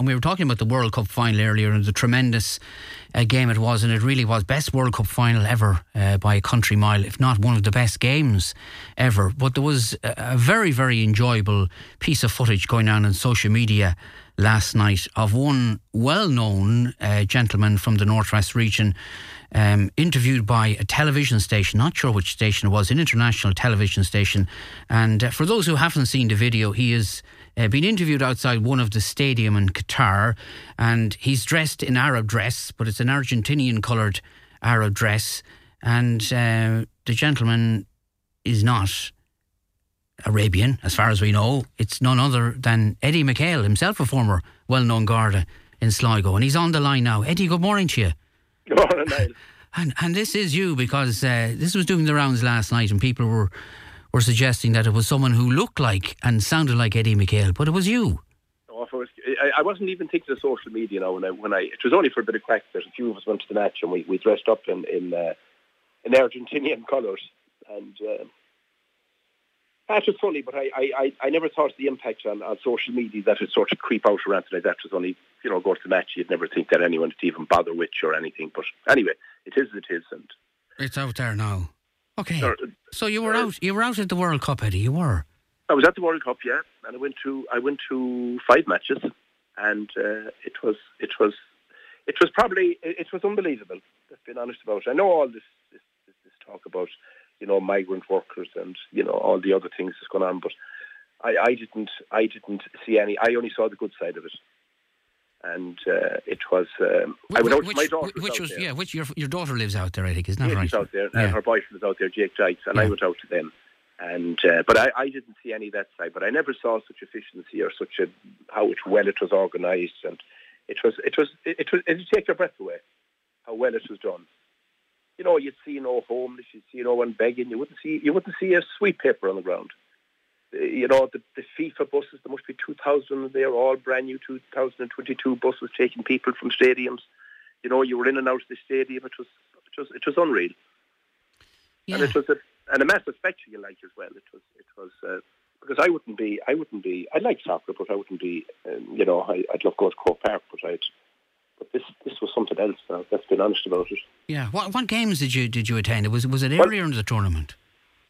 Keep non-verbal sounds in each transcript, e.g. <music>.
and we were talking about the World Cup final earlier and the tremendous uh, game it was, and it really was best World Cup final ever uh, by a country mile, if not one of the best games ever. But there was a, very, very enjoyable piece of footage going on on social media last night of one well-known uh, gentleman from the Northwest region um, interviewed by a television station, not sure which station it was, an international television station. And uh, for those who haven't seen the video, he has uh, been interviewed outside one of the stadium in Qatar, and he's dressed in Arab dress, but it's an Argentinian coloured Arab dress, and uh, the gentleman is not Arabian, as far as we know. It's none other than Eddie McHale, himself a former well-known Garda in Sligo, and he's on the line now. Eddie, good morning to you. Good morning. <laughs> And and this is you because uh, this was doing the rounds last night, and people were were suggesting that it was someone who looked like and sounded like Eddie McHale, but it was you. Oh, was, I, I wasn't even thinking of social media now. When I, when I, it was only for a bit of crack. There's a few of us went to the match, and we, we dressed up in in, uh, in Argentinian <laughs> colours, and uh, that was funny. But I, I, I never thought the impact on, on social media that it sort of creep out around today. That was only you know go to the match. You'd never think that anyone would even bother with you or anything. But anyway, it is it is, and it's out there now. Okay, so you were out. You were out at the World Cup, Eddie. You were. I was at the World Cup, yeah, and I went to I went to five matches, and uh, it was it was it was probably it, was unbelievable. I've been honest about it. I know all this this, this, this talk about you know migrant workers and you know all the other things that's going on, but I, I didn't I didn't see any. I only saw the good side of it and uh, it was. Um, I went out which, my daughter. Which was, was yeah, which your your daughter lives out there, I think, isn't that yeah, right? She's out there, yeah. and her boyfriend was out there, Jake Dykes, and yeah. I went out to them. And uh, but I, I didn't see any of that side. But I never saw such efficiency or such a how it, well it was organised, and it was it was it, it was it would take your breath away how well it was done. You know, you'd see no homeless, you'd see no one begging. You wouldn't see you wouldn't see a sweet paper on the ground you know, the, the FIFA buses, there must be 2,000 they're all brand new 2022 buses taking people from stadiums. You know, you were in and out of the stadium. It was, it was, it was unreal. Yeah. And it was a, and a massive spectacle, like as well. It was, it was, uh, because I wouldn't be, I wouldn't be, I like soccer, but I wouldn't be, um, you know, I, would love going to Croke Park, but I'd, but this, this was something else. Now, let's be honest about it. Yeah. What, what games did you, did you attend? Was, was it earlier well, in the tournament?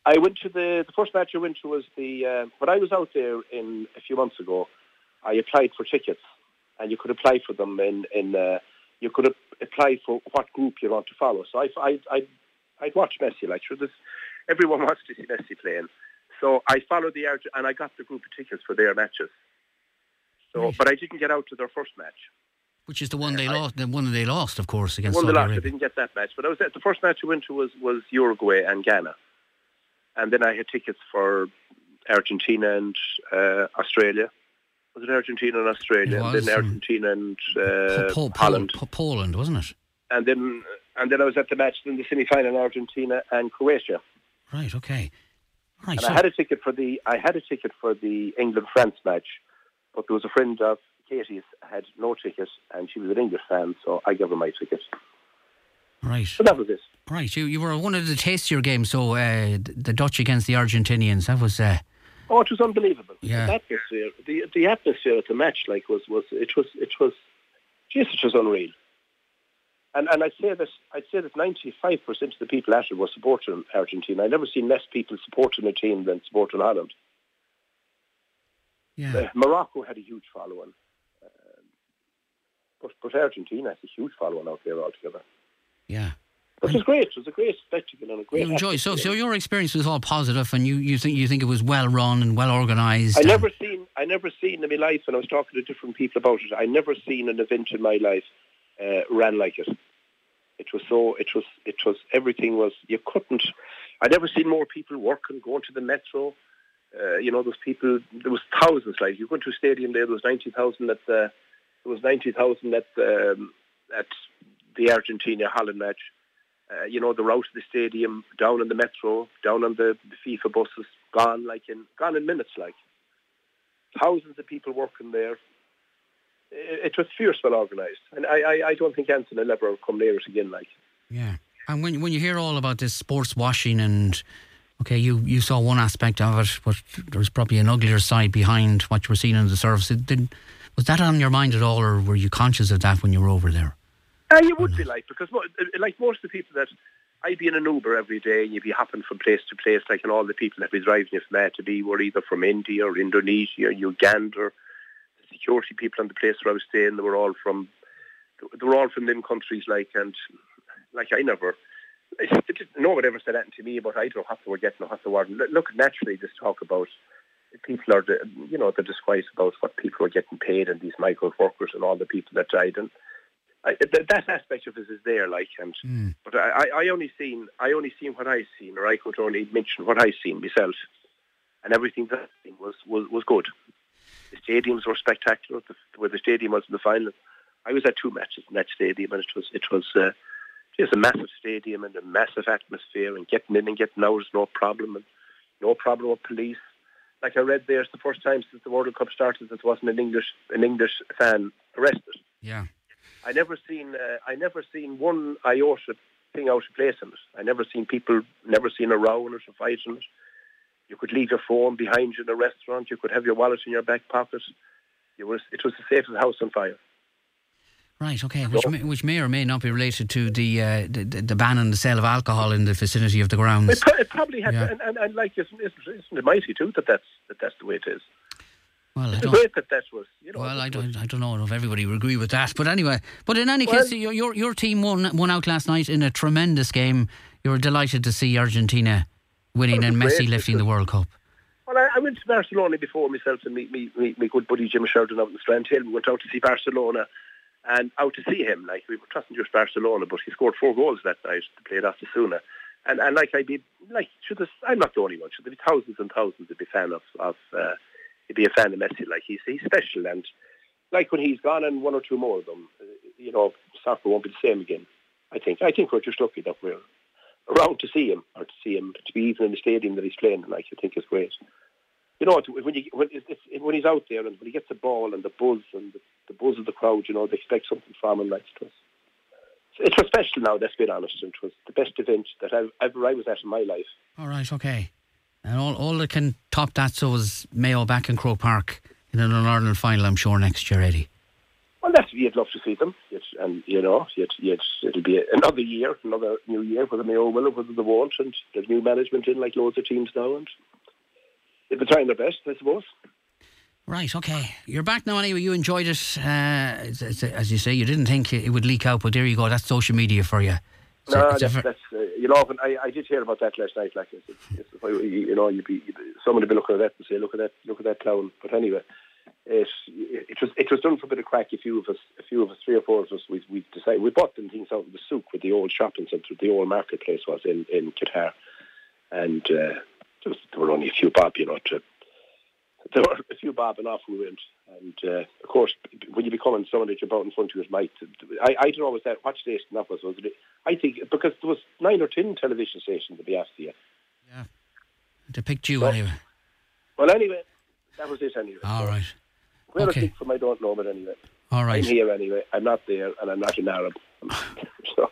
I went to the the first match I went to was the uh, when I was out there in a few months ago. I applied for tickets, and you could apply for them in in uh, you could apply for what group you want to follow. So I I I I'd watch Messi like sure this everyone <laughs> wants to see Messi playing. So I followed the Argent and I got the group of tickets for their matches. So, right. but I didn't get out to their first match. Which is the one they uh, lost. The one they lost, of course, against. The one Saudi they lost. Arabia. I didn't get that match, but I was at the first match I went to was was Uruguay and Ghana and then I had tickets for Argentina and uh, Australia. Was it Argentina and Australia? Was, and then Argentina and uh, po- Holland. Po- Poland, wasn't it? And then and then I was at the match in the semi final Argentina and Croatia. Right. Okay. Right. And so I had a ticket for the I had a ticket for the England France match, but there was a friend of Katie's had no ticket, and she was an English fan, so I gave her my ticket. Right. So that was it. Right, you you were one of the tastier games. So uh, the Dutch against the Argentinians, that was. Uh, oh, it was unbelievable. Yeah. The atmosphere, the the atmosphere at the match, like was was it was it was, Jesus, it was unreal. And and I'd say that I'd say that ninety five percent of the people at it were supporting Argentina. I've never seen less people supporting a team than supporting Holland. Yeah. Uh, Morocco had a huge following, um, but but Argentina has a huge following out there altogether. Yeah. It was great. It was a great spectacle and a great. You enjoy so so your experience was all positive, and you, you think you think it was well run and well organised. I never seen I never seen in my life, and I was talking to different people about it. I never seen an event in my life uh, ran like it. It was so. It was. It was. Everything was. You couldn't. I never seen more people working, going to the metro. Uh, you know, those people. There was thousands. Like you go to a stadium there. There was ninety thousand at the. There was ninety thousand at um, at the Argentina Holland match uh, you know, the route to the stadium, down on the metro, down on the, the FIFA buses, gone like in gone in minutes, like thousands of people working there. It, it was fierce, well organised, and I, I, I don't think Anson will ever come near it again. Like, yeah, and when when you hear all about this sports washing and okay, you, you saw one aspect of it, but there was probably an uglier side behind what you were seeing in the service. Did Was that on your mind at all, or were you conscious of that when you were over there? Uh, you would be like because like most of the people that I'd be in an Uber every day and you'd be hopping from place to place, like and all the people that be driving you from A to be were either from India or Indonesia, or Uganda. The security people on the place where I was staying, they were all from they were all from them countries, like and like I never. No one ever said anything to me about I don't know what they were getting or what they were. Look, naturally, just talk about people are, you know, the disquiet about what people are getting paid and these migrant workers and all the people that died. And I, that aspect of it is there, like, and mm. but I, I only seen I only seen what I seen, or I could only mention what I seen myself, and everything that was was was good. The stadiums were spectacular. The, where the stadium was in the final, I was at two matches in that stadium, and it was it was uh, just a massive stadium and a massive atmosphere, and getting in and getting out was no problem, and no problem with police. Like I read there, it's the first time since the World Cup started that there wasn't an English an English fan arrested. Yeah. I never seen uh, I never seen one iota thing out of place in it. I never seen people, never seen a row in it, a fight in it. You could leave your phone behind you in a restaurant. You could have your wallet in your back pocket. It was it was the safest house on fire. Right. Okay. Which may, which may or may not be related to the, uh, the, the ban on the sale of alcohol in the vicinity of the grounds. It, it probably had, yeah. and, and, and, like isn't, isn't it mighty too that that's that that's the way it is. Well, I don't, that that was, you know, well, I don't, I don't know if everybody would agree with that, but anyway. But in any well, case, your, your your team won won out last night in a tremendous game. You were delighted to see Argentina winning and Messi great. lifting the World Cup. Well, I, I, went to Barcelona before myself and meet me, me, me good buddy Jim Sheridan out in Strandhill. We went out to see Barcelona and out to see him. Like we were trusting just Barcelona, but he scored four goals that night to play at Osasuna. And and like I'd be like should this, I'm not the only one. Should there be thousands and thousands to be fan of of uh, he'd be a fan of Messi. Like he's he's special, and like when he's gone, and one or two more of them, uh, you know, soccer won't be the same again. I think. I think we're just lucky that we're around to see him, or to see him to be even in the stadium that he's playing. Like I think is great. You know, when you when it's, it's, when he's out there and when he gets the ball and the buzz and the, the buzz of the crowd, you know, they expect something from him. Like it was, it was special. Now, let's be honest, it was the best event that I've, ever I was at in my life. All right, okay. And all, all that can top that so is Mayo back in Croke Park in an All-Ireland final, I'm sure, next year, Eddie. Well, that's, you'd love to see them. You'd, and, you know, you'd, it'll be another year, another new year, whether Mayo will or whether they won't. And there's new management in, like loads of teams now. And they're trying their best, I suppose. Right, okay. You're back now anyway. You enjoyed it. Uh, it's, it's, as you say, you didn't think it would leak out, but there you go. That's social media for you. So no, that's, that's uh, you know, I, I did hear about that last night. Like, it's, it's, you know, you'd be someone would be looking at that and say, "Look at that, look at that clown." But anyway, it it was it was done for a bit of crack. A few of us, a few of us, three or four of us, we we decided we bought them things out of the souk with the old shopping centre, the old marketplace was in in Qatar, and uh, there, was, there were only a few bob, you know, to there <laughs> were a few bob and off we went. And uh, of course, when you become someone that you're out in front of it might. I, I don't that what station that was. Was it? I think because there was nine or ten television stations to be asked you. Yeah, they picked you anyway. Well, anyway, that was it anyway. All right. Where okay. I think from, I don't know, but anyway. All right. I'm here anyway. I'm not there, and I'm not an Arab. <laughs> so.